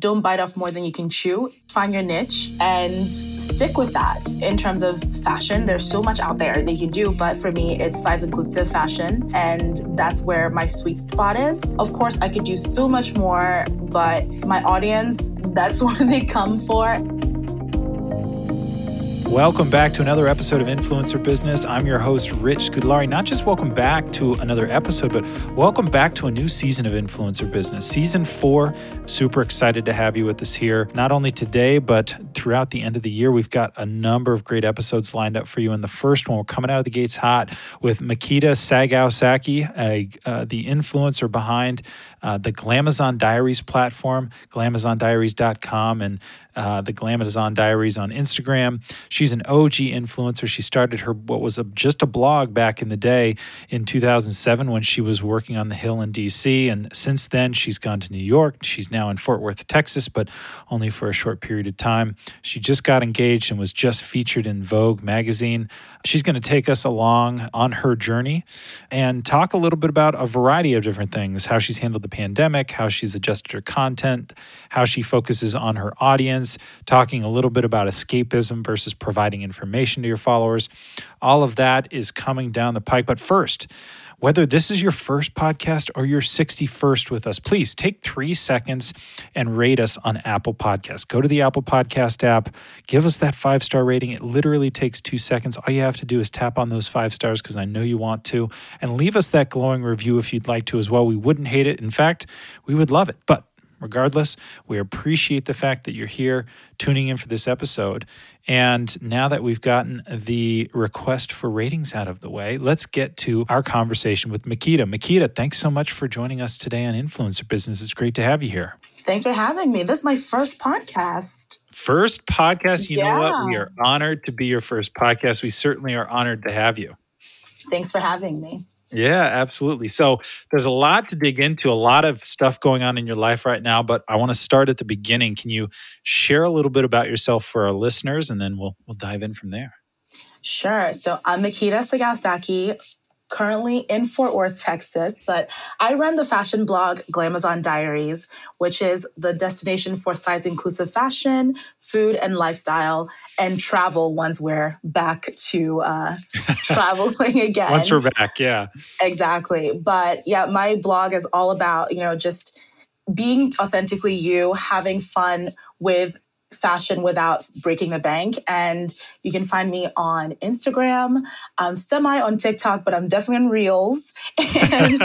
don't bite off more than you can chew. Find your niche and stick with that. In terms of fashion, there's so much out there that you can do, but for me, it's size inclusive fashion. And that's where my sweet spot is. Of course, I could do so much more, but my audience, that's what they come for. Welcome back to another episode of Influencer Business. I'm your host, Rich Scudlari. Not just welcome back to another episode, but welcome back to a new season of Influencer Business. Season four. Super excited to have you with us here, not only today, but throughout the end of the year. We've got a number of great episodes lined up for you. And the first one, we're coming out of the gates hot with Makeda Saggau-Sackey, uh, the influencer behind uh, the Glamazon Diaries platform, glamazondiaries.com, and uh, the Glamazon Diaries on Instagram. She's an OG influencer. She started her what was a, just a blog back in the day in 2007 when she was working on the Hill in DC, and since then she's gone to New York. She's now in Fort Worth, Texas, but only for a short period of time. She just got engaged and was just featured in Vogue magazine. She's going to take us along on her journey and talk a little bit about a variety of different things how she's handled the pandemic, how she's adjusted her content, how she focuses on her audience, talking a little bit about escapism versus providing information to your followers. All of that is coming down the pike. But first, whether this is your first podcast or your 61st with us, please take three seconds and rate us on Apple Podcasts. Go to the Apple Podcast app, give us that five star rating. It literally takes two seconds. All you have to do is tap on those five stars because I know you want to, and leave us that glowing review if you'd like to as well. We wouldn't hate it. In fact, we would love it. But regardless, we appreciate the fact that you're here tuning in for this episode. And now that we've gotten the request for ratings out of the way, let's get to our conversation with Makeda. Makeda, thanks so much for joining us today on Influencer Business. It's great to have you here. Thanks for having me. This is my first podcast. First podcast. You yeah. know what? We are honored to be your first podcast. We certainly are honored to have you. Thanks for having me. Yeah, absolutely. So there's a lot to dig into, a lot of stuff going on in your life right now, but I want to start at the beginning. Can you share a little bit about yourself for our listeners and then we'll we'll dive in from there? Sure. So I'm Makeda Saggau-Sackey, currently in Fort Worth, Texas, but I run the fashion blog Glamazon Diaries, which is the destination for size inclusive fashion, food and lifestyle, and travel once we're back to uh, traveling again. once we're back, yeah. Exactly. But yeah, my blog is all about, you know, just being authentically you, having fun with fashion without breaking the bank. And you can find me on Instagram. I'm semi on TikTok, but I'm definitely on Reels. And,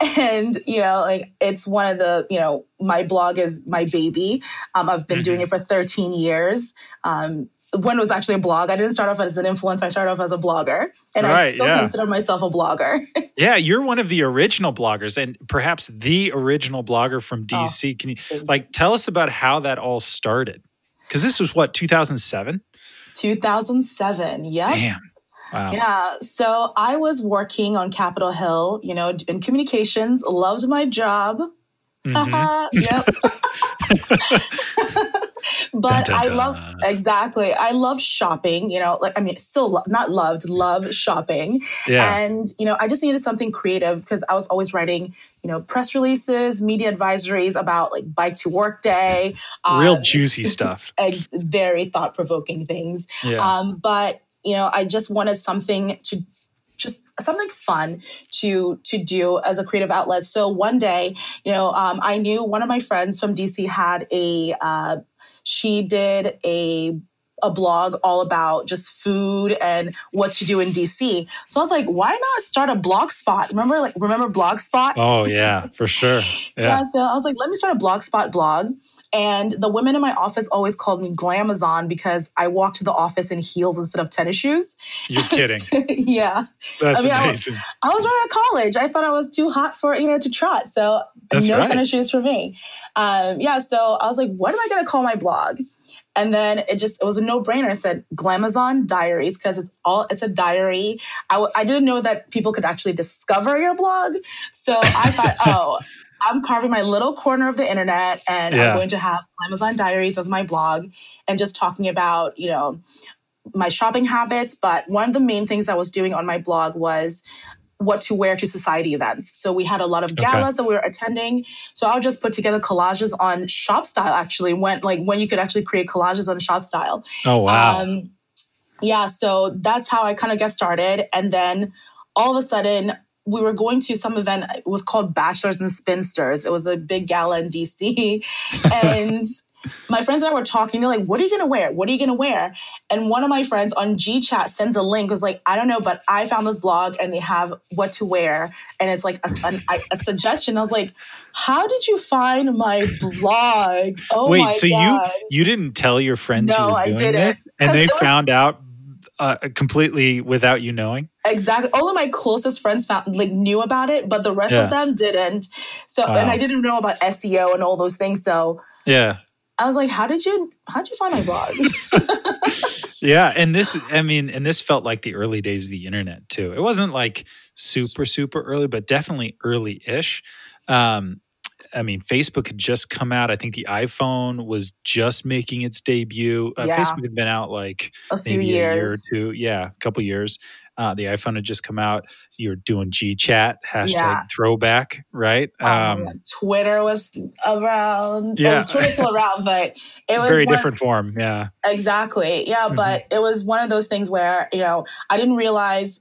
and you know, like it's one of the, you know, my blog is my baby. Um, I've been mm-hmm. doing it for 13 years. Um, when it was actually a blog. I didn't start off as an influencer. I started off as a blogger, and right, I still yeah. consider myself a blogger. yeah, you're one of the original bloggers, and perhaps the original blogger from DC. Oh, Can you like tell us about how that all started? Because this was what 2007. 2007. Yeah. Damn. Wow. Yeah. So I was working on Capitol Hill, you know, in communications, loved my job. Mm-hmm. yep. but dun, dun, dun. I love exactly. I love shopping. You know, like I mean, still lo- not loved, love shopping. Yeah. And you know, I just needed something creative because I was always writing, you know, press releases, media advisories about like bike to work day, real um, juicy stuff, very thought provoking things. Yeah. Um, but you know, I just wanted something to just something fun to to do as a creative outlet. So one day, you know, um, I knew one of my friends from DC had a uh, she did a a blog all about just food and what to do in DC. So I was like, why not start a blog spot? Remember, like, remember Blogspot? Oh yeah, for sure. Yeah. yeah. So I was like, let me start a Blogspot blog. And the women in my office always called me Glamazon because I walked to the office in heels instead of tennis shoes. You're kidding. yeah. That's I mean, amazing. I was, I was running to college. I thought I was too hot for, you know, to trot. So That's no right. tennis shoes for me. Um, yeah. So I was like, what am I going to call my blog? And then it just it was a no brainer. I said Glamazon Diaries because it's all it's a diary. I w- I didn't know that people could actually discover your blog, so I thought, oh, I'm carving my little corner of the internet and yeah. I'm going to have Amazon Diaries as my blog and just talking about, you know, my shopping habits. But one of the main things I was doing on my blog was what to wear to society events. So we had a lot of galas okay. that we were attending. So I would just put together collages on shop style actually when like when you could actually create collages on shop style. Oh wow. Um, yeah, so that's how I kind of get started. And then all of a sudden we were going to some event. It was called Bachelors and Spinsters. It was a big gala in DC. And my friends and I were talking. They're like, "What are you gonna wear? What are you gonna wear?" And one of my friends on G Chat sends a link. Was like, "I don't know, but I found this blog and they have what to wear, and it's like a, a, a suggestion." I was like, "How did you find my blog?" Oh wait, so God. you you didn't tell your friends no, you were doing I didn't. this, and they found out uh, completely without you knowing? Exactly. All of my closest friends found like knew about it, but the rest yeah. of them didn't. So, wow. and I didn't know about SEO and all those things. So, yeah, I was like, how did you how did you find my blog? yeah, and this I mean, and this felt like the early days of the internet too. It wasn't like super super early, but definitely early-ish. Um, I mean, Facebook had just come out. I think the iPhone was just making its debut. Uh, yeah. Facebook had been out like a few years, a year or two. Yeah, a couple years. Uh, the iPhone had just come out. You're doing G Chat hashtag yeah. throwback, right? Um, um, Twitter was around. Yeah, well, Twitter's still around, but it was very one, different form. Yeah, exactly. Yeah, mm-hmm. but it was one of those things where you know I didn't realize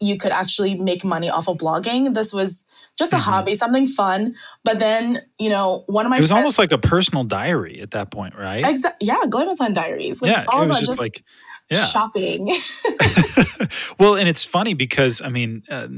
you could actually make money off of blogging. This was just a mm-hmm. hobby, something fun. But then, you know, one of my it was friends, almost like a personal diary at that point, right? Exactly. Yeah, Glamazon diaries. Like, yeah, it was just, just like yeah. shopping. well, and it's funny because I mean, uh,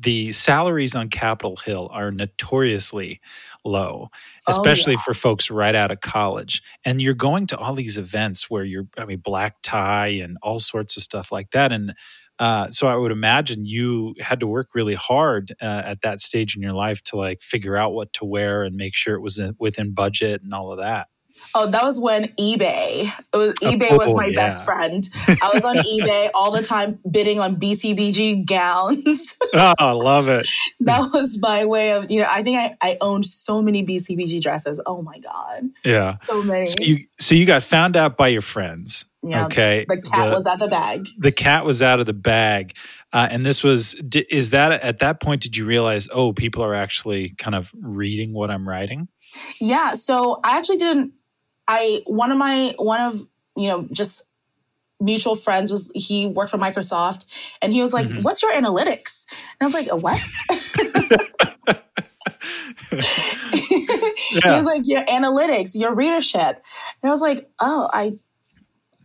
the salaries on Capitol Hill are notoriously low, oh, especially oh, yeah. for folks right out of college. And you're going to all these events where you're, I mean, black tie and all sorts of stuff like that. And uh, so I would imagine you had to work really hard uh, at that stage in your life to like figure out what to wear and make sure it was within budget and all of that. Oh, that was when eBay. It was eBay oh, was my yeah. best friend. I was on eBay all the time bidding on BCBG gowns. oh, I love it. that was my way of, you know, I think I, I owned so many BCBG dresses. Oh my God. Yeah. So many. So you, so you got found out by your friends. Yeah, okay. The cat the, was out of the bag. The cat was out of the bag. Uh, and this was, is that at that point, did you realize, oh, people are actually kind of reading what I'm writing? Yeah. So I actually didn't I one of my one of you know just mutual friends was he worked for Microsoft and he was like, mm-hmm. "What's your analytics?" And I was like, "A what?" yeah. He was like, "Your analytics, your readership," and I was like, "Oh, I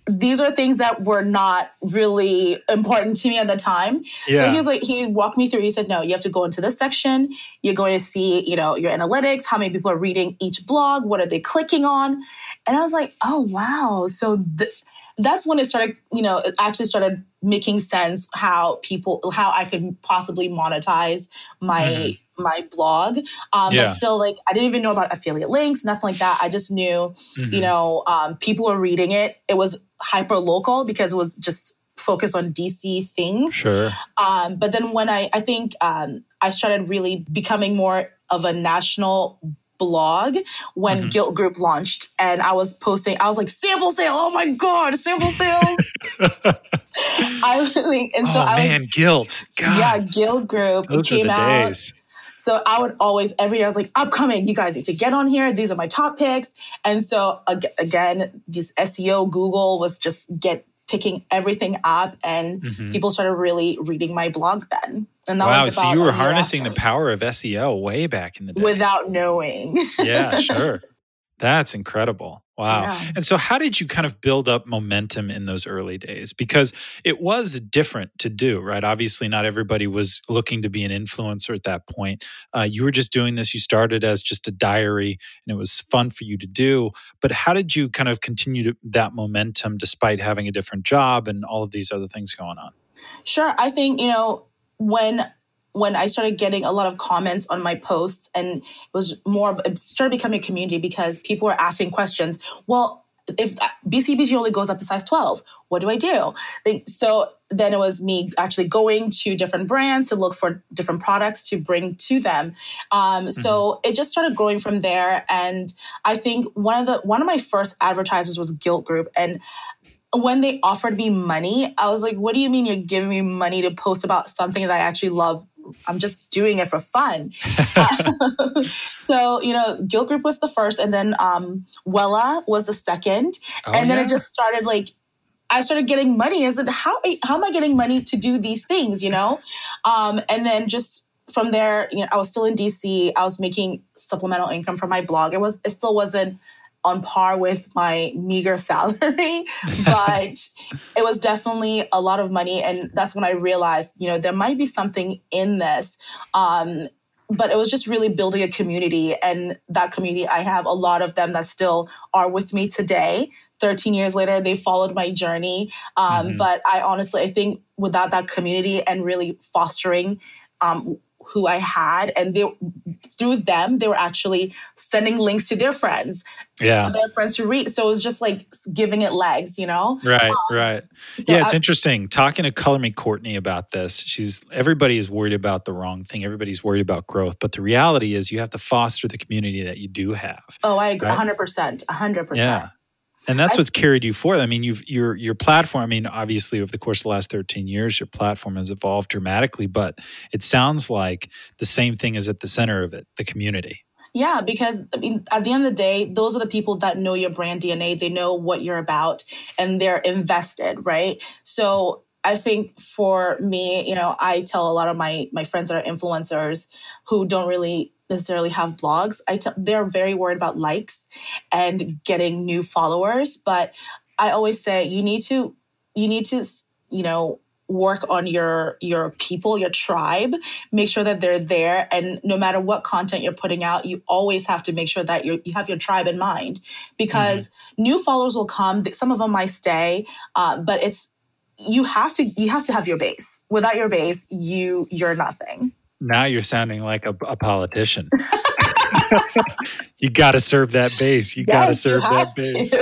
these are things that were not really important to me at the time. Yeah. So he was like, he walked me through. He said, no, you have to go into this section. You're going to see, you know, your analytics, how many people are reading each blog, what are they clicking on, and I was like, oh wow. So th- that's when it started, you know, it actually started making sense how people, how I could possibly monetize my. Mm-hmm my blog. Um, yeah. But still, like, I didn't even know about affiliate links, nothing like that. I just knew, mm-hmm. you know, um, people were reading it. It was hyper local because it was just focused on DC things. Sure. Um, but then when I, I think um, I started really becoming more of a national blog when mm-hmm. Gilt Group launched, and I was posting. I was like, "Sample sale! Oh my god, sample sales!" I like, and so oh, I man, Gilt. God. Yeah, Gilt Group. Those it came out. Days. So I would always every year, I was like, upcoming, you guys need to get on here. These are my top picks. And so again, this SEO Google was just get picking everything up and mm-hmm. people started really reading my blog then. And that wow, was so you were harnessing the power of SEO way back in the day. Without knowing. yeah, sure. That's incredible. Wow. Yeah. And so, how did you kind of build up momentum in those early days? Because it was different to do, right? Obviously, not everybody was looking to be an influencer at that point. Uh, you were just doing this. You started as just a diary, and it was fun for you to do. But how did you kind of continue to, that momentum despite having a different job and all of these other things going on? Sure. I think, you know, when when I started getting a lot of comments on my posts, and it was more, it started becoming a community because people were asking questions. Well, if BCBG only goes up to size 12, what do I do? So then it was me actually going to different brands to look for different products to bring to them. Um, mm-hmm. So it just started growing from there. And I think one of the one of my first advertisers was Gilt Group, and when they offered me money, I was like, what do you mean you're giving me money to post about something that I actually love I'm just doing it for fun. uh, so, you know, Gilt Group was the first, and then um, Wella was the second. Oh, and then yeah. it just started like, I started getting money. I said, how, how am I getting money to do these things, you know? Um, and then just from there, you know, I was still in DC. I was making supplemental income from my blog. It was, it still wasn't on par with my meager salary, but it was definitely a lot of money. And that's when I realized, you know, there might be something in this. Um, but it was just really building a community. And that community, I have a lot of them that still are with me today. 13 years later, they followed my journey. Um, mm-hmm. But I honestly, I think without that community and really fostering um, who I had, and they through them they were actually sending links to their friends, yeah, for their friends to read. So it was just like giving it legs, you know. Right, um, right. So yeah, it's I, interesting talking to Color Me Courtney about this. She's everybody is worried about the wrong thing. Everybody's worried about growth, but the reality is you have to foster the community that you do have. Oh, I agree, hundred percent, hundred percent. And that's I, what's carried you forward. I mean, you've your your platform. I mean, obviously, over the course of the last thirteen years, your platform has evolved dramatically. But it sounds like the same thing is at the center of it: the community. Yeah, because I mean, at the end of the day, those are the people that know your brand DNA. They know what you're about, and they're invested, right? So I think for me, you know, I tell a lot of my my friends that are influencers who don't really necessarily have blogs. I t- they're very worried about likes and getting new followers, but I always say you need to you need to you know work on your your people your tribe make sure that they're there and no matter what content you're putting out you always have to make sure that you you have your tribe in mind because mm-hmm. new followers will come some of them might stay uh, but it's you have to you have to have your base without your base you you're nothing now you're sounding like a, a politician. you got to serve that base. You yes, got to serve that base.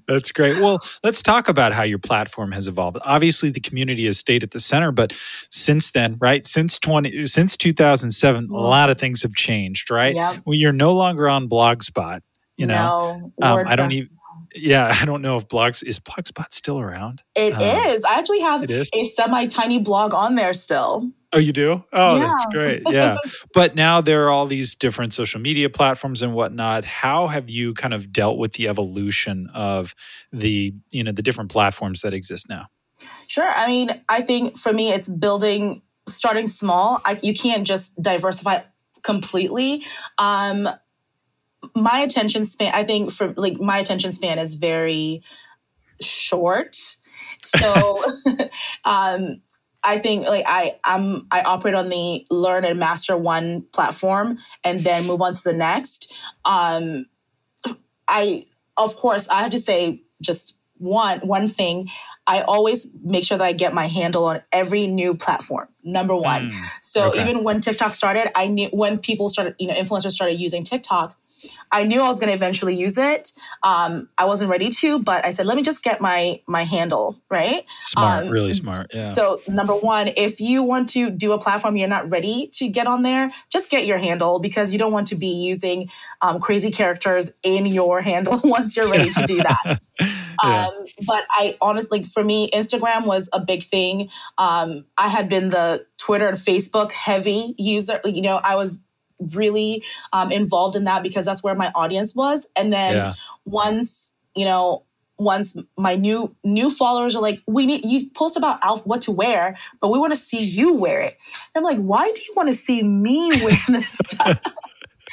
That's great. Well, let's talk about how your platform has evolved. Obviously, the community has stayed at the center, but since then, right? Since 20 since 2007, mm. a lot of things have changed, right? Yep. Well, you're no longer on Blogspot, you know. No, um, I don't even yeah, I don't know if blogs is Blogspot still around. It um, is. I actually have a semi tiny blog on there still. Oh, you do? Oh, yeah. that's great. Yeah. but now there are all these different social media platforms and whatnot. How have you kind of dealt with the evolution of the, you know, the different platforms that exist now? Sure. I mean, I think for me, it's building, starting small. I, you can't just diversify completely. Um, my attention span, I think for like my attention span is very short. So um, I think like I I'm I operate on the learn and master one platform and then move on to the next. Um I of course I have to say just one one thing I always make sure that I get my handle on every new platform. Number one. Mm, so okay. even when TikTok started, I knew when people started, you know, influencers started using TikTok, I knew I was going to eventually use it. Um, I wasn't ready to, but I said, let me just get my my handle right. Smart, um, really smart. Yeah. So number one, if you want to do a platform you're not ready to get on there, just get your handle because you don't want to be using um, crazy characters in your handle once you're ready to do that. yeah. Um, but I honestly, for me, Instagram was a big thing. Um, I had been the Twitter and Facebook heavy user. You know, I was really um, involved in that because that's where my audience was. And then yeah. once, you know, once my new new followers are like, we need you post about Alf what to wear, but we want to see you wear it. And I'm like, why do you want to see me wear this stuff?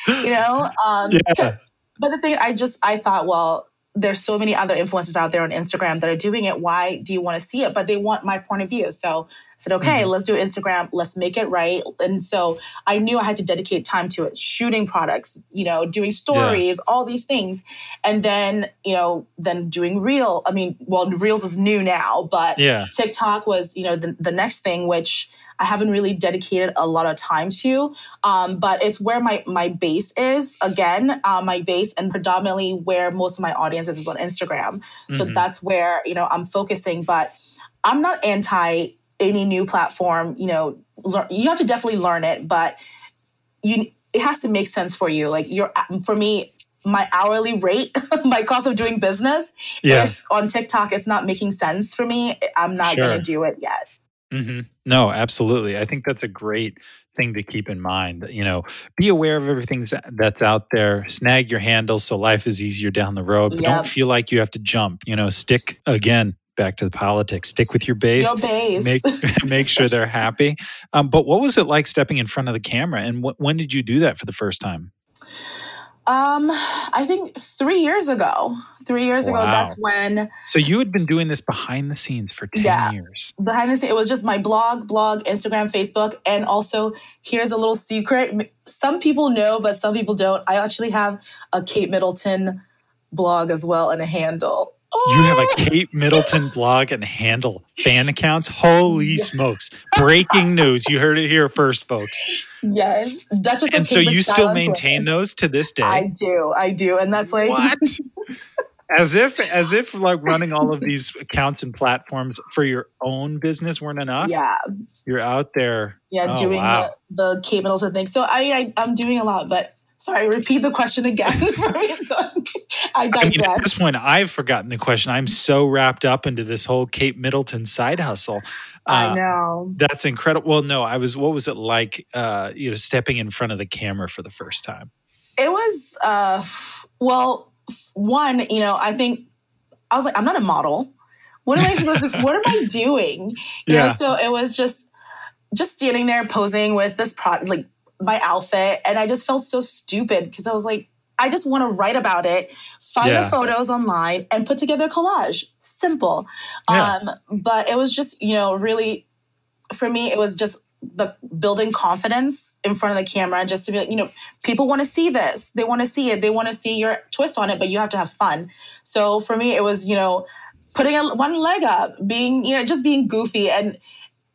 you know? Um, yeah. But the thing I just I thought, well, there's so many other influencers out there on Instagram that are doing it. Why do you want to see it? But they want my point of view. So said, okay, mm-hmm. let's do Instagram. Let's make it right. And so I knew I had to dedicate time to it, shooting products, you know, doing stories, yeah. all these things. And then, you know, then doing reel. I mean, well, reels is new now, but yeah. TikTok was, you know, the, the next thing, which I haven't really dedicated a lot of time to. Um, but it's where my my base is again, uh, my base and predominantly where most of my audience is, is on Instagram. So mm-hmm. that's where you know I'm focusing. But I'm not anti any new platform. You know, learn, you have to definitely learn it, but you it has to make sense for you. Like you're for me, my hourly rate, my cost of doing business. Yeah. If on TikTok it's not making sense for me, I'm not sure. going to do it yet. Mm-hmm. No, absolutely. I think that's a great thing to keep in mind. You know, be aware of everything that's out there. Snag your handle so life is easier down the road. But yep. don't feel like you have to jump. You know, stick again back to the politics. Stick with your base. Your base. Make make sure they're happy. Um, but what was it like stepping in front of the camera, and wh- when did you do that for the first time? Um, I think three years ago. Three years wow. ago, that's when. So you had been doing this behind the scenes for ten yeah, years. Behind the scenes, it was just my blog, blog, Instagram, Facebook, and also here's a little secret. Some people know, but some people don't. I actually have a Kate Middleton blog as well and a handle. You have a Kate Middleton blog and handle fan accounts. Holy smokes! Breaking news! You heard it here first, folks. Yes, Duchess. And so you still maintain those to this day. I do. I do, and that's like what? as if, as if, like running all of these accounts and platforms for your own business weren't enough. Yeah, you're out there. Yeah, oh, doing wow. the, the Kate Middleton thing. So I, I, I'm doing a lot, but Sorry, repeat the question again for me. So I digress. I mean, at this point, I've forgotten the question. I'm so wrapped up into this whole Kate Middleton side hustle. Uh, I know. That's incredible. Well, no, I was. What was it like? Uh, you know, stepping in front of the camera for the first time. It was. Uh, well, one, you know, I think I was like, I'm not a model. What am I supposed to? what am I doing? You yeah. Know, so it was just just standing there posing with this product, like my outfit and I just felt so stupid because I was like, I just want to write about it, find yeah. the photos online, and put together a collage. Simple. Yeah. Um, but it was just, you know, really for me, it was just the building confidence in front of the camera just to be like, you know, people want to see this. They want to see it. They want to see your twist on it, but you have to have fun. So for me, it was, you know, putting a, one leg up, being, you know, just being goofy. And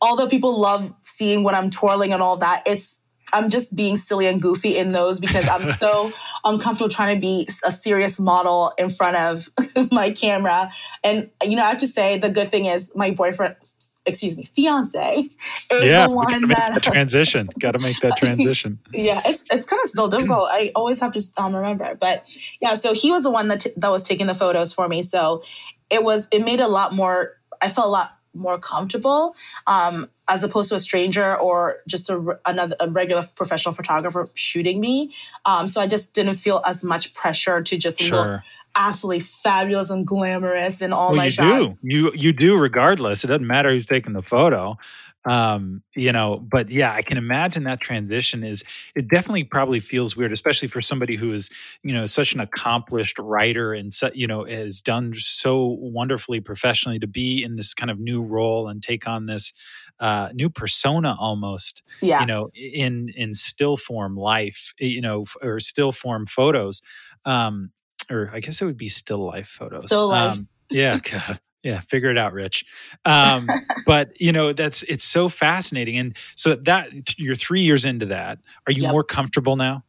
although people love seeing when I'm twirling and all that, it's I'm just being silly and goofy in those because I'm so uncomfortable trying to be a serious model in front of my camera. And you know, I have to say the good thing is my boyfriend, excuse me, fiance, is yeah, the one that, transition. Got to make that transition. yeah, it's it's kind of still difficult. I always have to um, remember, but yeah. So he was the one that t- that was taking the photos for me. So it was it made a lot more. I felt a lot more comfortable um, as opposed to a stranger or just a, another a regular professional photographer shooting me. Um, so I just didn't feel as much pressure to just sure. look absolutely fabulous and glamorous in all well, my you shots. Do. You you do regardless. It doesn't matter who's taking the photo um you know but yeah i can imagine that transition is it definitely probably feels weird especially for somebody who is you know such an accomplished writer and so, you know has done so wonderfully professionally to be in this kind of new role and take on this uh new persona almost yeah. you know in in still form life you know or still form photos um or i guess it would be still life photos still life. Um, yeah yeah figure it out rich um, but you know that's it's so fascinating and so that you're three years into that are you yep. more comfortable now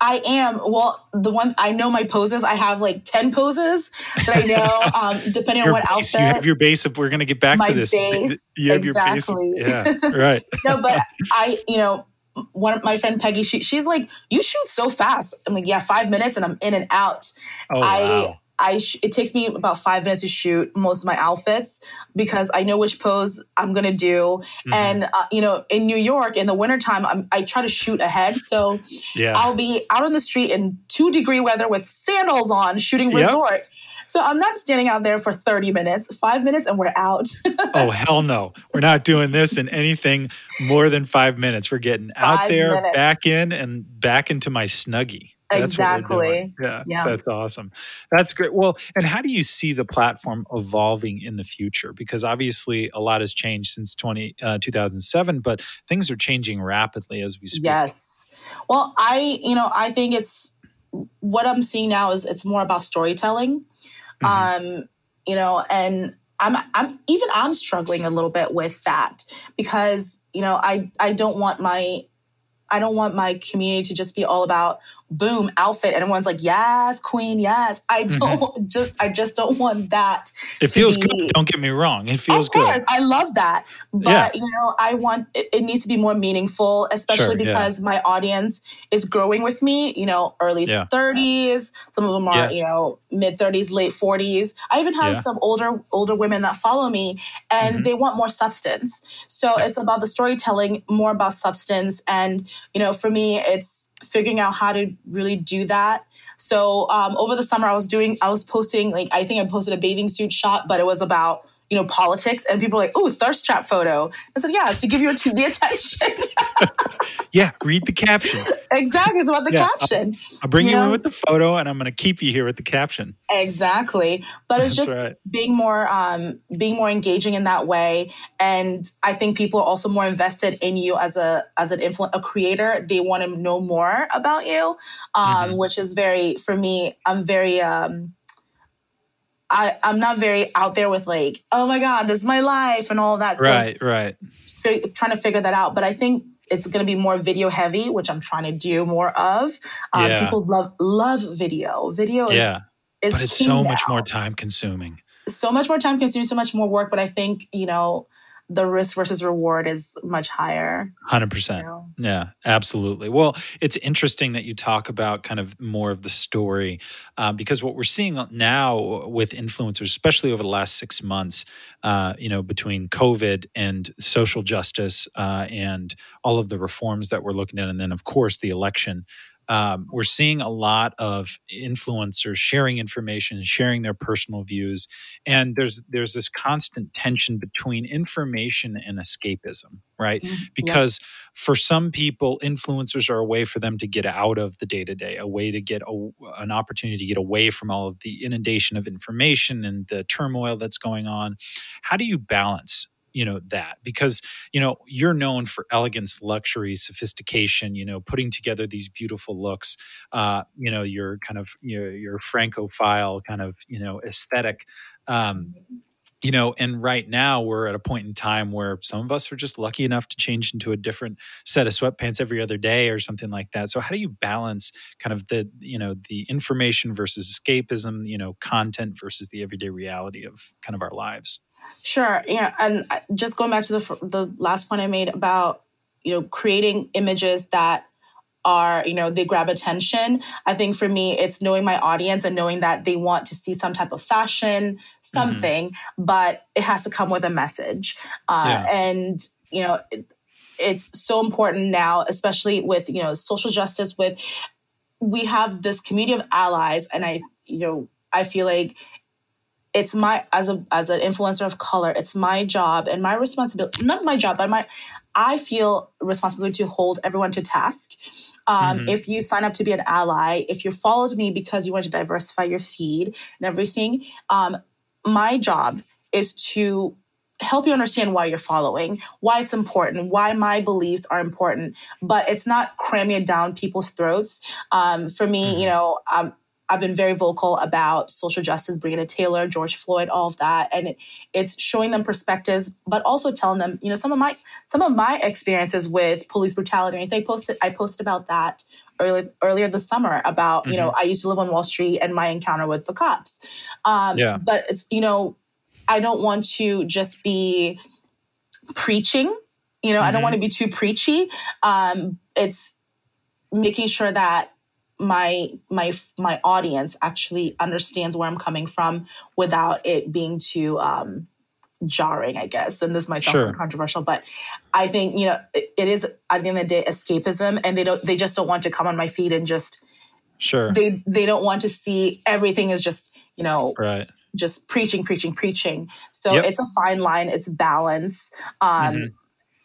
I am. Well, the one I know my poses. I have like ten poses that I know, um, depending on what base, outfit. You have your base. Of, we're going to get back my to this. Base, you have exactly. your base. Yeah, right. no, but I, you know, one of my friend Peggy, she, she's like, "You shoot so fast." I'm like, "Yeah, five minutes, and I'm in and out." Oh, I, wow. I sh- it takes me about five minutes to shoot most of my outfits because I know which pose I'm gonna do. Mm-hmm. And uh, you know, in New York in the wintertime, I'm, I try to shoot ahead. So yeah. I'll be out on the street in two degree weather with sandals on, shooting yep. resort. So I'm not standing out there for 30 minutes, five minutes, and we're out. oh, hell no. We're not doing this in anything more than five minutes. We're getting five out there, minutes. back in, and back into my snuggie. That's exactly. Yeah, yeah, that's awesome. That's great. Well, and how do you see the platform evolving in the future? Because obviously a lot has changed since 20, uh, 2007, but things are changing rapidly as we speak. Yes. Well, I, you know, I think it's what I'm seeing now is it's more about storytelling. Mm-hmm. Um, you know, and I'm I'm even I'm struggling a little bit with that because, you know, I I don't want my I don't want my community to just be all about boom outfit and everyone's like yes queen yes i mm-hmm. don't mm-hmm. just i just don't want that it feels be, good don't get me wrong it feels of course, good i love that but yeah. you know i want it, it, needs to be more meaningful especially sure, because yeah. my audience is growing with me you know early yeah. 30s some of them are you know mid 30s late 40s i even have some older older women that follow me and mm-hmm. they want more substance so it's about the storytelling more about substance and you know for me it's figuring out how to really do that. So um, over the summer, I was doing, I was posting, like, I think I posted a bathing suit shot, but it was about you know, politics, and people are like, "Oh, thirst trap photo." I said, "Yeah, to give you the attention." yeah, read the caption. Exactly, it's about the yeah, caption. I'll, I'll bring you, you know? in with the photo, and I'm going to keep you here with the caption. Exactly, but it's That's just right. being more, um, being more engaging in that way, and I think people are also more invested in you as a as an influ- a creator. They want to know more about you, um, mm-hmm. which is very for me. I'm very. Um, I, I'm not very out there with like, oh my God, this is my life and all that. Right, so right. trying to figure that out. But I think it's going to be more video heavy, which I'm trying to do more of. Um, yeah. People love love video. Video is, yeah. is but it's so now. much more time consuming. So much more time consuming, so much more work. But I think you know the risk versus reward is much higher. 100%. You know? Yeah, absolutely. Well, it's interesting that you talk about kind of more of the story um, because what we're seeing now with influencers, especially over the last six months, uh, you know, between COVID and social justice uh, and all of the reforms that we're looking at, and then, of course, the election um, we're seeing a lot of influencers sharing information, sharing their personal views, and there's there's this constant tension between information and escapism, right? Mm-hmm. Because yeah. for some people, influencers are a way for them to get out of the day to day, a way to get a, an opportunity to get away from all of the inundation of information and the turmoil that's going on. How do you balance you know that because you know you're known for elegance luxury sophistication you know putting together these beautiful looks uh you know your kind of your, your francophile kind of you know aesthetic um you know and right now we're at a point in time where some of us are just lucky enough to change into a different set of sweatpants every other day or something like that. So how do you balance kind of the you know the information versus escapism you know content versus the everyday reality of kind of our lives Sure. Yeah. And just going back to the, the last point I made about, you know, creating images that are, you know, they grab attention. I think for me, it's knowing my audience and knowing that they want to see some type of fashion, something, mm-hmm. but it has to come with a message. Uh, yeah. And, you know, it, it's so important now, especially with, you know, social justice, with, we have this community of allies. And I, you know, I feel like it's my as a as an influencer of color it's my job and my responsibility not my job but my i feel responsibility to hold everyone to task um, mm-hmm. if you sign up to be an ally if you followed me because you want to diversify your feed and everything um, my job is to help you understand why you're following, why it's important, why my beliefs are important, but it's not cramming it down people's throats. Um, for me, mm-hmm. you know, um, I've been very vocal about social justice, Breonna Taylor, George Floyd, all of that, and it, it's showing them perspectives, but also telling them, you know, some of my some of my experiences with police brutality. I think posted I posted about that early, earlier this summer about mm-hmm. you know mm-hmm. I used to live on Wall Street and my encounter with the cops. Um, yeah. But it's you know I don't want to just be preaching. You know, mm-hmm. I don't mm-hmm. want to be too preachy. Um, it's making sure that my my my audience actually understands where I'm coming from without it being too um, jarring, I guess. And this might sound sure. controversial, but I think you know it, it is at the end of the day escapism, and they don't they just don't want to come on my feed and just sure they they don't want to see everything is just you know right just preaching preaching preaching so yep. it's a fine line it's balance um mm-hmm.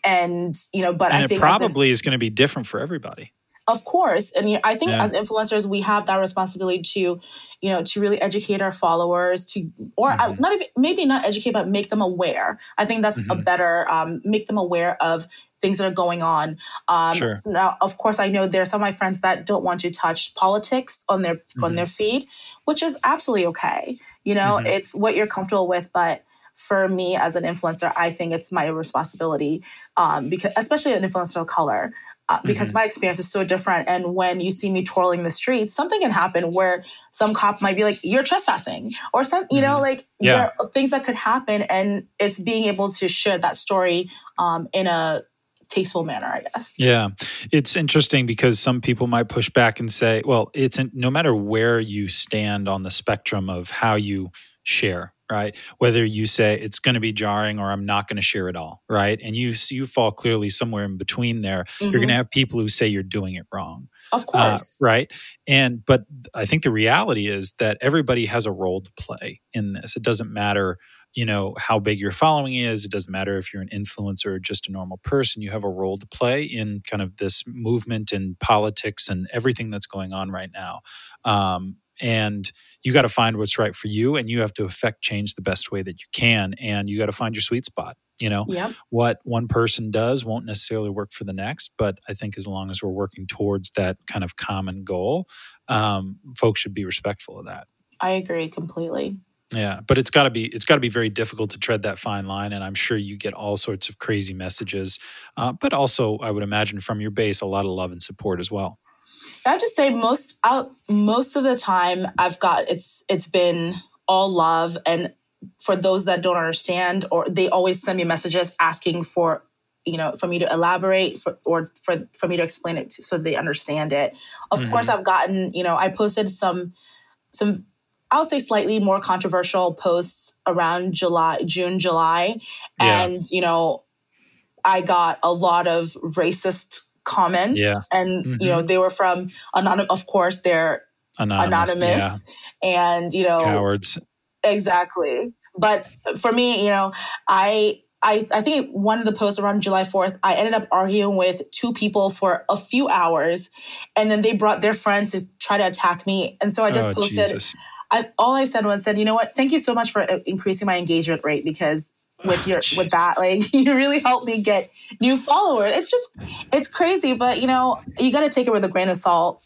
and you know but and i think probably is going to be different for everybody of course. And I think yeah. as influencers, we have that responsibility to, you know, to really educate our followers to, or mm-hmm. not even, maybe not educate, but make them aware. I think that's mm-hmm. a better, um, make them aware of things that are going on. Um, sure. Now, of course, I know there are some of my friends that don't want to touch politics on their, mm-hmm. on their feed, which is absolutely okay. You know, mm-hmm. it's what you're comfortable with, but for me as an influencer, I think it's my responsibility, um, because especially an influencer of color, uh, because mm-hmm. my experience is so different. And when you see me twirling the streets, something can happen where some cop might be like, "You're trespassing," or some, you know, mm-hmm. like yeah. there are things that could happen, and it's being able to share that story um, in a tasteful manner, I guess. Yeah. It's interesting because some people might push back and say, well, it's in, no matter where you stand on the spectrum of how you share, right? Whether you say it's going to be jarring or I'm not going to share it all, right? And you you fall clearly somewhere in between there. Mm-hmm. You're going to have people who say you're doing it wrong. Of uh, course. Uh, right? And but I think the reality is that everybody has a role to play in this. It doesn't matter you know how big your following is it doesn't matter if you're an influencer or just a normal person you have a role to play in kind of this movement and politics and everything that's going on right now um, and you got to find what's right for you and you have to affect change the best way that you can and you got to find your sweet spot you know yep. what one person does won't necessarily work for the next but i think as long as we're working towards that kind of common goal um, folks should be respectful of that i agree completely yeah, but it's got to be it's got to be very difficult to tread that fine line, and I'm sure you get all sorts of crazy messages, uh, but also I would imagine from your base a lot of love and support as well. I have to say most out most of the time I've got it's it's been all love, and for those that don't understand, or they always send me messages asking for you know for me to elaborate for, or for for me to explain it to, so they understand it. Of mm-hmm. course, I've gotten you know I posted some some I'll say slightly more controversial posts around July, June, July. Yeah. And, you know, I got a lot of racist comments. Yeah. And, mm-hmm. you know, mm-hmm. they were from anonymous, of course, they're anonymous. anonymous yeah. And, you know, cowards. Exactly. But for me, you know, I, I, I think one of the posts around July 4th, I ended up arguing with two people for a few hours and then they brought their friends to try to attack me. And so I just oh, posted, Jesus. I, all I said was said, you know what? Thank you so much for uh, increasing my engagement rate because with your oh, with that like you really helped me get new followers. It's just it's crazy but you know you got to take it with a grain of salt.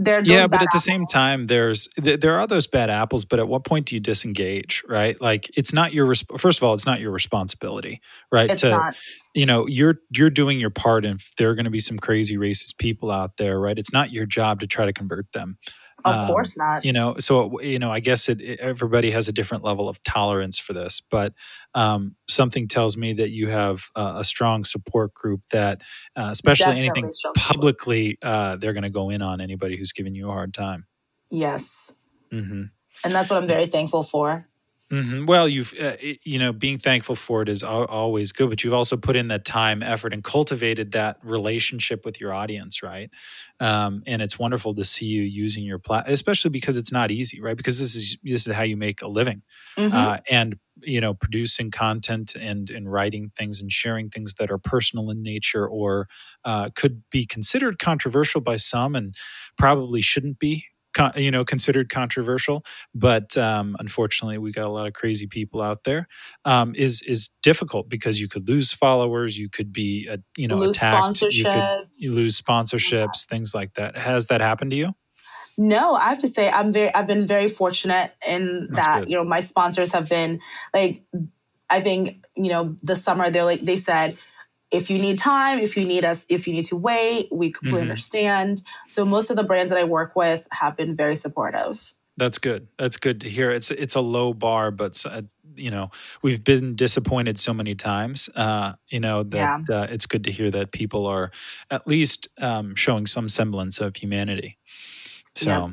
There yeah but at the same time there's there are those bad apples but at what point do you disengage right? Like it's not your first of all it's not your responsibility right it's to not. you know you're you're doing your part and there are going to be some crazy racist people out there right? It's not your job to try to convert them of um, course not. You know, so you know, I guess it, it, everybody has a different level of tolerance for this, but um, something tells me that you have uh, a strong support group that, uh, especially Definitely anything publicly, uh, they're going to go in on anybody who's giving you a hard time. Yes. Mm-hmm. And that's what I'm very thankful for. Mm-hmm. Well, you've uh, you know being thankful for it is always good, but you've also put in that time, effort, and cultivated that relationship with your audience, right? Um, and it's wonderful to see you using your platform, especially because it's not easy, right? Because this is this is how you make a living, mm-hmm. uh, and you know producing content and and writing things and sharing things that are personal in nature or uh, could be considered controversial by some and probably shouldn't be you know considered controversial but um, unfortunately we got a lot of crazy people out there. Um, is is difficult because you could lose followers you could be uh, you know lose attacked you could you lose sponsorships yeah. things like that has that happened to you no, I have to say I'm very I've been very fortunate in That's that, good. you know, my sponsors have been like I think, you know, the summer they're like they said if you need time, if you need us, if you need to wait, we completely mm-hmm. understand. So most of the brands that I work with have been very supportive. That's good. That's good to hear. It's it's a low bar, but uh, you know we've been disappointed so many times. Uh, you know that yeah. uh, it's good to hear that people are at least um, showing some semblance of humanity. So. Yeah.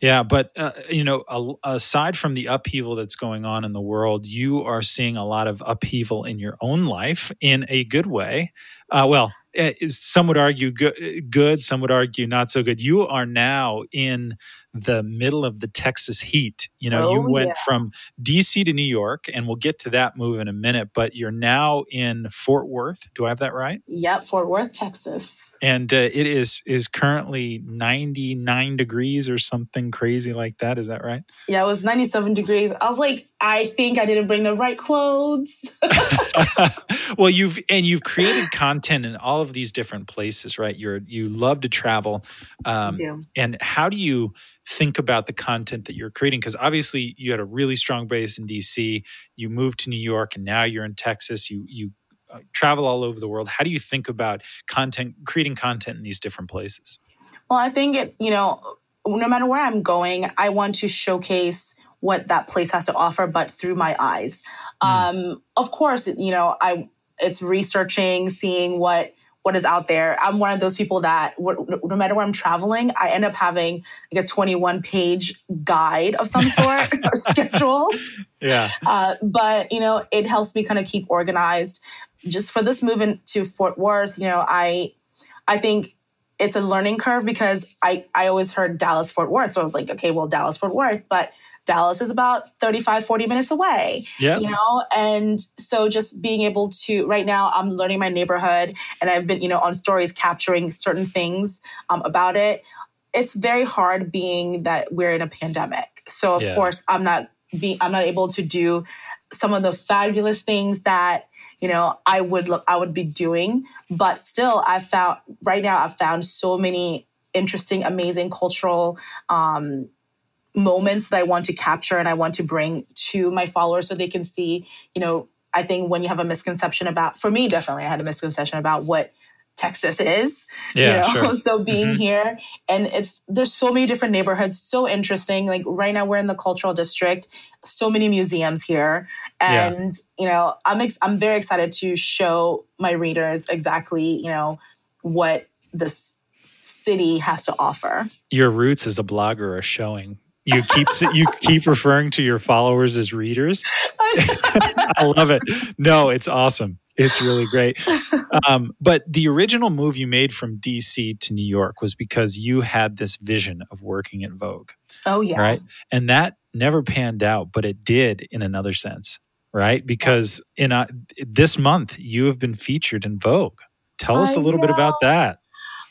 Yeah, but uh, you know, aside from the upheaval that's going on in the world, you are seeing a lot of upheaval in your own life in a good way. Uh, well, eh, some would argue good, good, some would argue not so good. You are now in the middle of the Texas heat. You know, oh, you went yeah. from DC to New York, and we'll get to that move in a minute, but you're now in Fort Worth. Do I have that right? Yep, Fort Worth, Texas. And uh, it is is currently 99 degrees or something crazy like that. Is that right? Yeah, it was 97 degrees. I was like, I think I didn't bring the right clothes. well, you've and you've created content in all of these different places, right? You're you love to travel. Um, and how do you think about the content that you're creating because obviously you had a really strong base in DC you moved to New York and now you're in Texas you you uh, travel all over the world. How do you think about content, creating content in these different places? Well, I think it, you know, no matter where I'm going, I want to showcase what that place has to offer, but through my eyes. Mm. Um, of course, you know, I it's researching, seeing what what is out there. I'm one of those people that no matter where I'm traveling, I end up having like a 21 page guide of some sort or schedule. Yeah. Uh, but you know, it helps me kind of keep organized. Just for this move into Fort Worth, you know, I I think it's a learning curve because I I always heard Dallas Fort Worth, so I was like, okay, well, Dallas Fort Worth, but Dallas is about 35, 40 minutes away. Yeah. You know, and so just being able to, right now, I'm learning my neighborhood and I've been, you know, on stories capturing certain things um, about it. It's very hard being that we're in a pandemic. So, of yeah. course, I'm not being, I'm not able to do some of the fabulous things that you know i would look i would be doing but still i've found right now i've found so many interesting amazing cultural um, moments that I want to capture and I want to bring to my followers so they can see, you know, I think when you have a misconception about, for me, definitely, I had a misconception about what Texas is, yeah, you know, sure. so being mm-hmm. here and it's, there's so many different neighborhoods, so interesting. Like right now we're in the cultural district, so many museums here. And, yeah. you know, I'm, ex- I'm very excited to show my readers exactly, you know, what this city has to offer. Your roots as a blogger are showing you keep you keep referring to your followers as readers. I love it. No, it's awesome. It's really great. Um, but the original move you made from DC to New York was because you had this vision of working at Vogue. Oh yeah. Right. And that never panned out, but it did in another sense, right? Because in a, this month you have been featured in Vogue. Tell us I a little know. bit about that.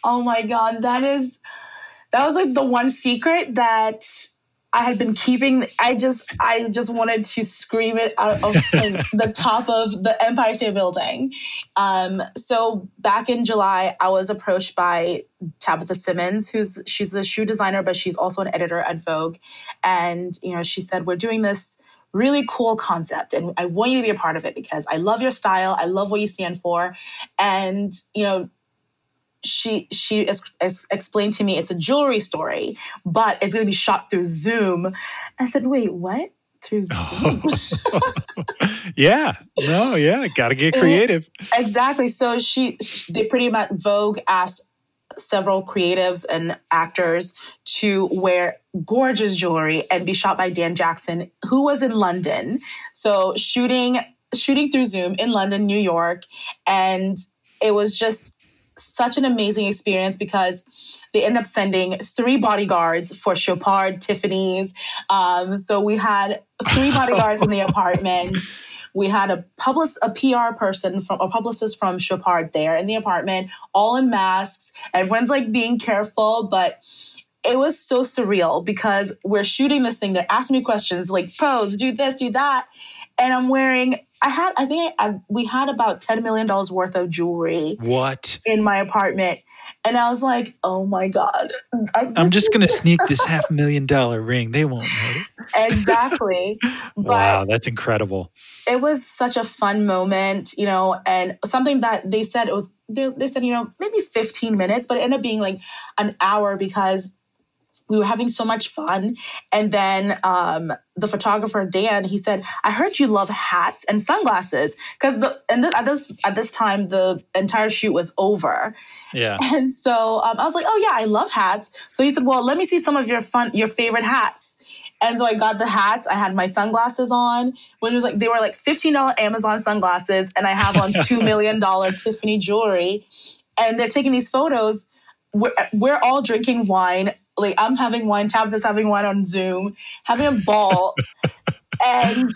Oh my God. That is that was like the one secret that I had been keeping. I just, I just wanted to scream it out of like, the top of the Empire State Building. Um, so back in July, I was approached by Tabitha Simmons, who's she's a shoe designer, but she's also an editor at Vogue, and you know, she said, "We're doing this." really cool concept and I want you to be a part of it because I love your style. I love what you stand for. And, you know, she she es- es- explained to me it's a jewelry story, but it's going to be shot through Zoom. I said, "Wait, what?" Through Zoom? yeah, no, yeah, got to get creative. exactly. So she, she, they pretty much Vogue asked several creatives and actors to wear gorgeous jewelry and be shot by Dan Jackson, who was in London. So shooting shooting through Zoom in London, New York, and it was just such an amazing experience because they end up sending three bodyguards for Chopard, Tiffany's. Um, so we had three bodyguards in the apartment. We had a public, a PR person from a publicist from Chopard there in the apartment, all in masks. Everyone's like being careful, but it was so surreal because we're shooting this thing. They're asking me questions like pose, do this, do that. And I'm wearing I had, I think I, we had about $10 million worth of jewelry. What? In my apartment. And I was like, oh my God. I, am just going to sneak this half million dollar ring. They won't know. exactly. wow, that's incredible. It was such a fun moment, you know, and something that they said it was, they, they said, you know, maybe 15 minutes, but it ended up being like an hour because we were having so much fun. And then um, the photographer Dan, he said, "I heard you love hats and sunglasses because the and at this at this time the entire shoot was over." Yeah. And so um, I was like, "Oh yeah, I love hats." So he said, "Well, let me see some of your fun your favorite hats." And so I got the hats. I had my sunglasses on, which was like they were like fifteen dollar Amazon sunglasses, and I have on two million dollar Tiffany jewelry. And they're taking these photos. We're, we're all drinking wine like I'm having wine, Tabitha's having wine on Zoom, having a ball, and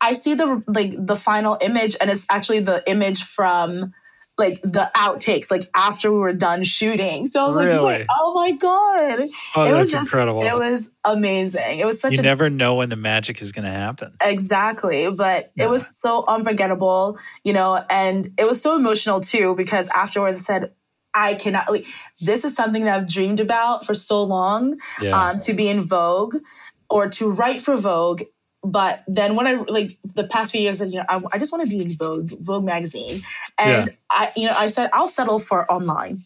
I see the like the final image, and it's actually the image from like the outtakes, like after we were done shooting. So I was really? like, oh my god, oh, it was just, incredible. It was amazing. It was such. You a, never know when the magic is going to happen. Exactly, but yeah. it was so unforgettable, you know, and it was so emotional too because afterwards I said, I cannot like this is something that I've dreamed about for so long. Yeah. Um, to be in Vogue or to write for Vogue but then when I like the past few years, you know, I, I just want to be in Vogue, Vogue magazine, and yeah. I, you know, I said I'll settle for online,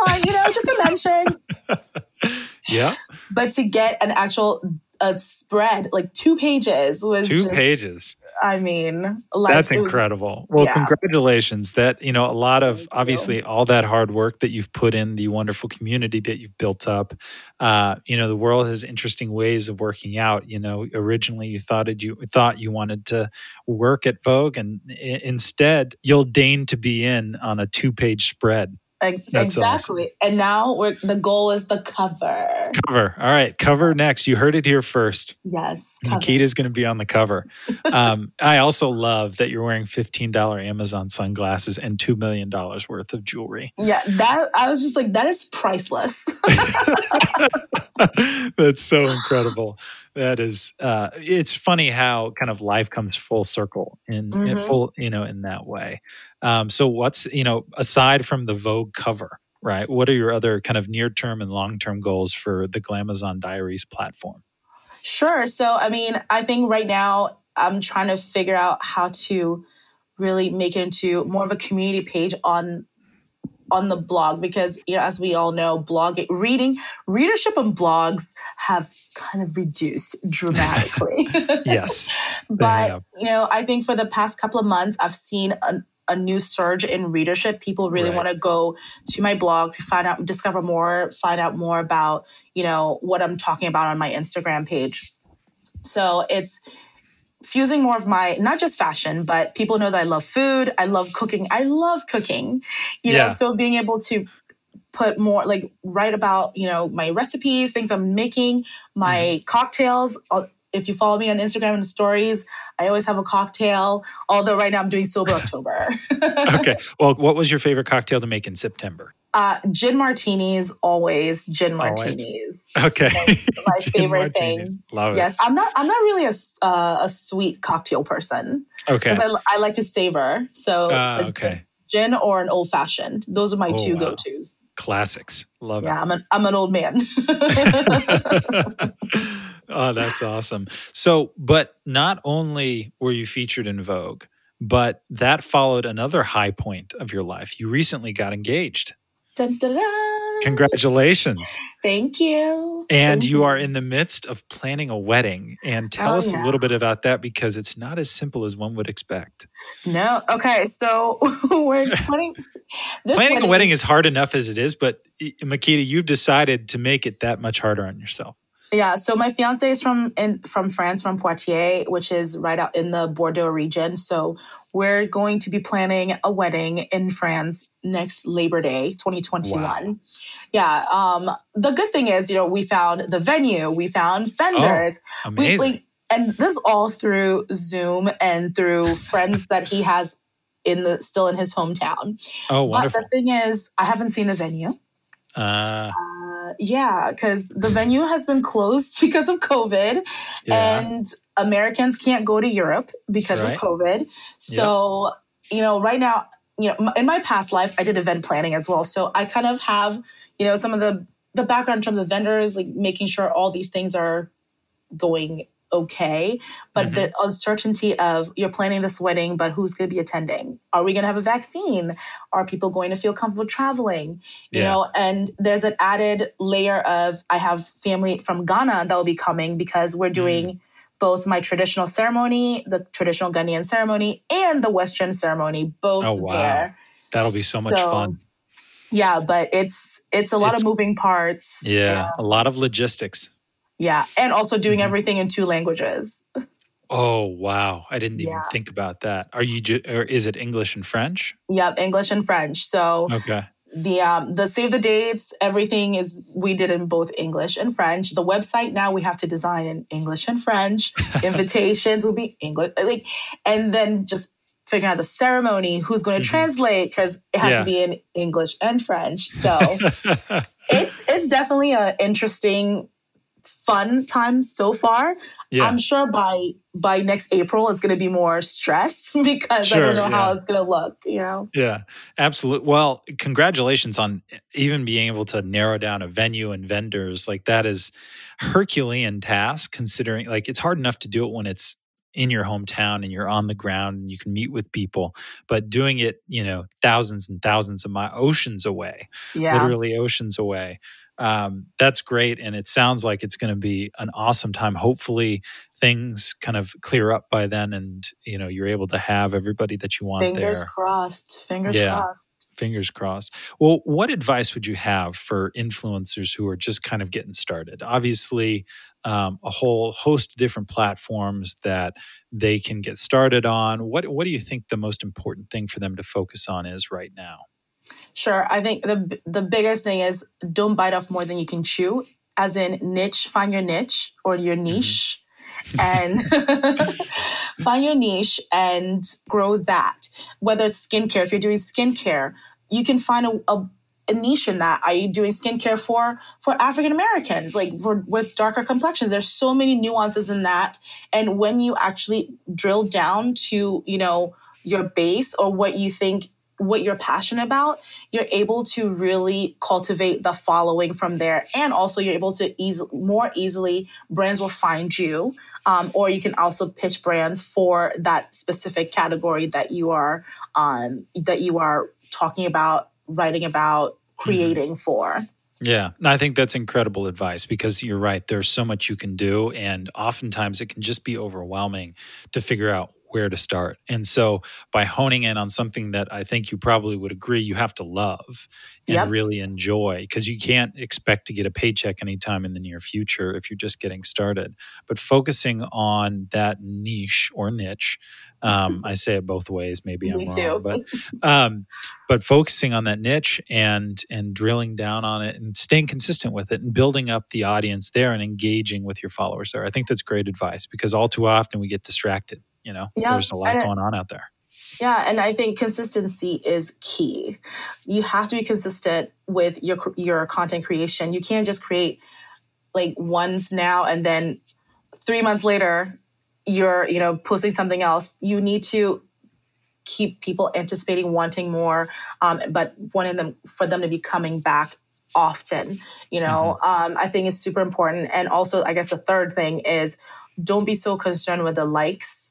online, you know, just a mention. yeah. But to get an actual a spread, like two pages, was two just, pages. I mean, like, that's incredible. Was, well, yeah. congratulations. That, you know, a lot of obviously all that hard work that you've put in, the wonderful community that you've built up. Uh, you know, the world has interesting ways of working out. You know, originally you thought it, you thought you wanted to work at Vogue, and I- instead you'll deign to be in on a two page spread. That's exactly. Awesome. And now we're, the goal is the cover. Cover. All right. Cover next. You heard it here first. Yes. Makeda's going to be on the cover. um, I also love that you're wearing $15 Amazon sunglasses and $2 million worth of jewelry. Yeah. That I was just like, that is priceless. That's so incredible that is uh, it's funny how kind of life comes full circle in, mm-hmm. in full you know in that way um, so what's you know aside from the vogue cover right what are your other kind of near term and long term goals for the glamazon diaries platform? Sure. So i mean i think right now i'm trying to figure out how to really make it into more of a community page on on the blog because you know as we all know blogging reading readership on blogs have kind of reduced dramatically. Yes. But you know i think for the past couple of months i've seen a, a new surge in readership people really right. want to go to my blog to find out discover more find out more about you know what i'm talking about on my instagram page so it's fusing more of my not just fashion but people know that i love food i love cooking i love cooking you yeah. know so being able to put more like write about you know my recipes things i'm making my mm-hmm. cocktails if you follow me on instagram and stories i always have a cocktail although right now i'm doing sober october okay well what was your favorite cocktail to make in september uh, gin martinis, always gin martinis. Always. Okay, my favorite thing. Love it. Yes, I'm not. I'm not really a uh, a sweet cocktail person. Okay, because I, I, like to savor. So uh, okay, gin or an old fashioned. Those are my oh, two wow. go tos. Classics. Love yeah, it. Yeah, I'm an I'm an old man. oh, that's awesome. So, but not only were you featured in Vogue, but that followed another high point of your life. You recently got engaged. Dun, dun, dun. Congratulations. Thank you. And Thank you, are in the midst of planning a wedding. And tell oh, us yeah. a little bit about that because it's not as simple as one would expect. No. Okay. So we're planning. Planning wedding. a wedding is hard enough as it is, but Makeda, you've decided to make it that much harder on yourself. Yeah, so my fiance is from in, from France, from Poitiers, which is right out in the Bordeaux region. So we're going to be planning a wedding in France next Labor Day, 2021. Wow. Yeah. Um, the good thing is, you know, we found the venue, we found vendors. Oh, amazing. We, we, and this all through Zoom and through friends that he has in the still in his hometown. Oh, wonderful. But the thing is, I haven't seen the venue. Uh, uh, yeah, because the venue has been closed because of COVID, yeah. and Americans can't go to Europe because right. of COVID. So, yep. you know, right now, you know, in my past life, I did event planning as well. So I kind of have, you know, some of the the background in terms of vendors, like making sure all these things are going okay. But mm-hmm. the uncertainty of you're planning this wedding, but who's going to be attending? Are we going to have a vaccine? Are people going to feel comfortable traveling? You yeah. know, and there's an added layer of I have family from Ghana that will be coming because we're doing. Mm. Both my traditional ceremony, the traditional Ghanaian ceremony, and the Western ceremony, both oh, wow. there. That'll be so much so, fun. Yeah, but it's it's a lot it's, of moving parts. Yeah, a lot of logistics. Yeah. And also doing mm-hmm. everything in two languages. Oh wow! I didn't even yeah. think about that. Are you? Ju- or is it English and French? Yep, English and French. So okay. The um the save the dates, everything is we did in both English and French. The website now we have to design in English and French. Invitations will be English, like, and then just figuring out the ceremony, who's going to mm-hmm. translate because it has yeah. to be in English and French. So it's it's definitely an interesting fun time so far. Yeah. I'm sure by by next April it's going to be more stress because sure, I don't know yeah. how it's going to look, you know. Yeah. Absolutely. Well, congratulations on even being able to narrow down a venue and vendors. Like that is Herculean task considering like it's hard enough to do it when it's in your hometown and you're on the ground and you can meet with people but doing it you know thousands and thousands of my oceans away yeah. literally oceans away um, that's great and it sounds like it's going to be an awesome time hopefully things kind of clear up by then and you know you're able to have everybody that you want there. fingers there. crossed fingers yeah. crossed fingers crossed well what advice would you have for influencers who are just kind of getting started obviously um, a whole host of different platforms that they can get started on what what do you think the most important thing for them to focus on is right now Sure. I think the the biggest thing is don't bite off more than you can chew. As in niche, find your niche or your mm-hmm. niche. Mm-hmm. and find your niche and grow that. Whether it's skincare, if you're doing skincare, you can find a, a, a niche in that. Are you doing skincare for for African Americans, like for, with darker complexions? There's so many nuances in that, and when you actually drill down to you know your base or what you think what you're passionate about, you're able to really cultivate the following from there. And also, you're able to ease, more easily, brands will find you. Um, or you can also pitch brands for that specific category that you are um, that you are talking about, writing about, mm-hmm. creating mm-hmm. for. Yeah, I think that's incredible advice because you're right. There's so much you can do, and oftentimes it can just be overwhelming to figure out where to start. And so by honing in on something that I think you probably would agree you have to love and yep. really enjoy because you can't expect to get a paycheck anytime in the near future if you're just getting started. But focusing on that niche or niche, um, I say it both ways. Maybe I'm wrong, but um, but focusing on that niche and and drilling down on it and staying consistent with it and building up the audience there and engaging with your followers there. I think that's great advice because all too often we get distracted you know, yeah, there's a lot going on out there. Yeah, and I think consistency is key. You have to be consistent with your your content creation. You can't just create like once now and then 3 months later you're, you know, posting something else. You need to keep people anticipating wanting more um, but wanting them for them to be coming back often you know mm-hmm. um, i think is super important and also i guess the third thing is don't be so concerned with the likes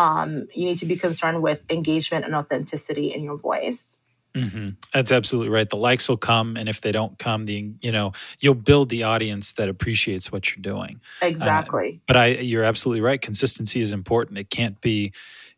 um, you need to be concerned with engagement and authenticity in your voice. Mm-hmm. That's absolutely right. The likes will come, and if they don't come, the you know you'll build the audience that appreciates what you're doing. Exactly. Uh, but I, you're absolutely right. Consistency is important. It can't be,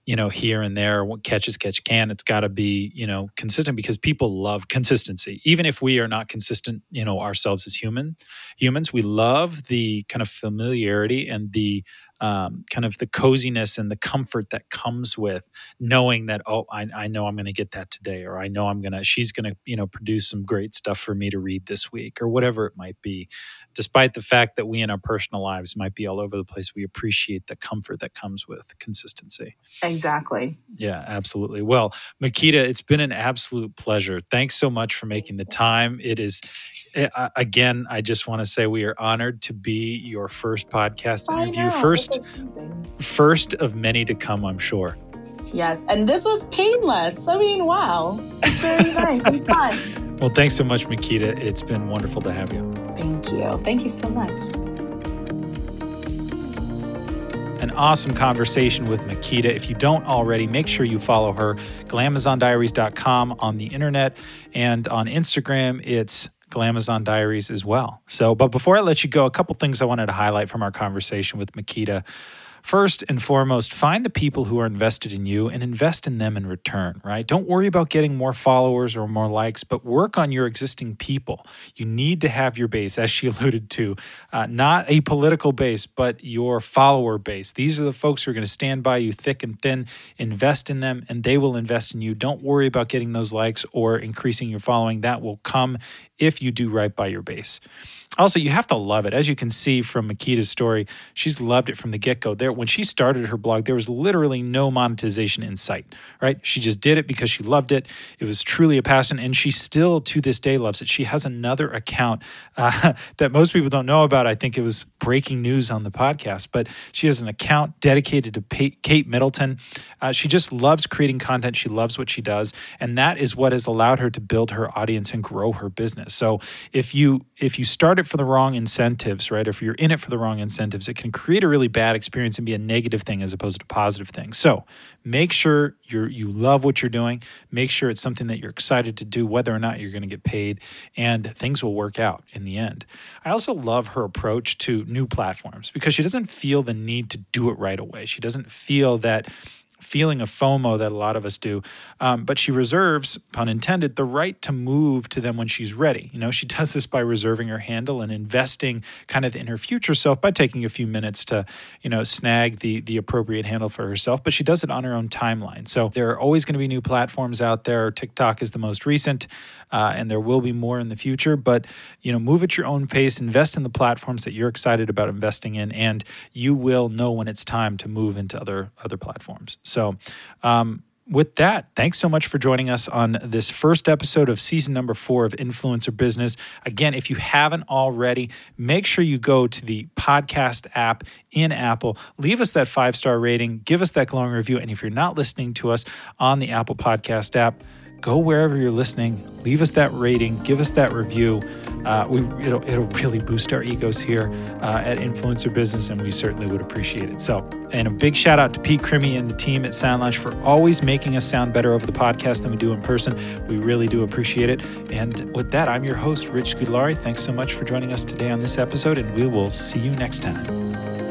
you know, here and there. What catches catch can. It's got to be you know consistent because people love consistency. Even if we are not consistent, you know, ourselves as human humans, we love the kind of familiarity and the um, kind of the coziness and the comfort that comes with knowing that oh I, I know I'm going to get that today or I know I'm going to she's going to you know produce some great stuff for me to read this week or whatever it might be. Despite the fact that we in our personal lives might be all over the place we appreciate the comfort that comes with consistency. Exactly. Yeah absolutely. Well Makeda it's been an absolute pleasure. Thanks so much for making the time. It is Eh, again, I just want to say we are honored to be your first podcast interview. First, first of many to come, I'm sure. Yes, and this was painless. I mean, wow, it's very nice and fun. Well, thanks so much, Makeda. It's been wonderful to have you. Thank you. Thank you so much. An awesome conversation with Makeda. If you don't already, make sure you follow her, glamazondiaries.com on the internet and on Instagram. It's Glamazon Diaries as well. So, but before I let you go, a couple things I wanted to highlight from our conversation with Makeda. First and foremost, find the people who are invested in you and invest in them in return, right? Don't worry about getting more followers or more likes, but work on your existing people. You need to have your base, as she alluded to, uh, not a political base, but your follower base. These are the folks who are going to stand by you thick and thin. Invest in them, and they will invest in you. Don't worry about getting those likes or increasing your following. That will come if you do right by your base. Also, you have to love it. As you can see from Makeda's story, she's loved it from the get go. There, when she started her blog, there was literally no monetization in sight. Right? She just did it because she loved it. It was truly a passion, and she still to this day loves it. She has another account uh, that most people don't know about. I think it was breaking news on the podcast, but she has an account dedicated to Kate Middleton. Uh, she just loves creating content. She loves what she does, and that is what has allowed her to build her audience and grow her business. So if you if you start it for the wrong incentives, right? If you're in it for the wrong incentives, it can create a really bad experience and be a negative thing as opposed to a positive thing. So make sure you you love what you're doing. Make sure it's something that you're excited to do, whether or not you're going to get paid, and things will work out in the end. I also love her approach to new platforms because she doesn't feel the need to do it right away. She doesn't feel that feeling of FOMO that a lot of us do. Um, but she reserves, pun intended, the right to move to them when she's ready. You know, she does this by reserving her handle and investing kind of in her future self by taking a few minutes to, you know, snag the the appropriate handle for herself. But she does it on her own timeline. So there are always going to be new platforms out there. TikTok is the most recent uh, and there will be more in the future. But you know, move at your own pace, invest in the platforms that you're excited about investing in, and you will know when it's time to move into other other platforms. So, um, with that, thanks so much for joining us on this first episode of season number four of Influencer Business. Again, if you haven't already, make sure you go to the podcast app in Apple, leave us that five star rating, give us that glowing review. And if you're not listening to us on the Apple Podcast app, go wherever you're listening, leave us that rating, give us that review. Uh, we it'll it'll really boost our egos here uh, at Influencer Business, and we certainly would appreciate it. So, and a big shout out to Pete Crimmy and the team at Sound Lounge for always making us sound better over the podcast than we do in person. We really do appreciate it. And with that, I'm your host, Rich Scudlari. Thanks so much for joining us today on this episode, and we will see you next time.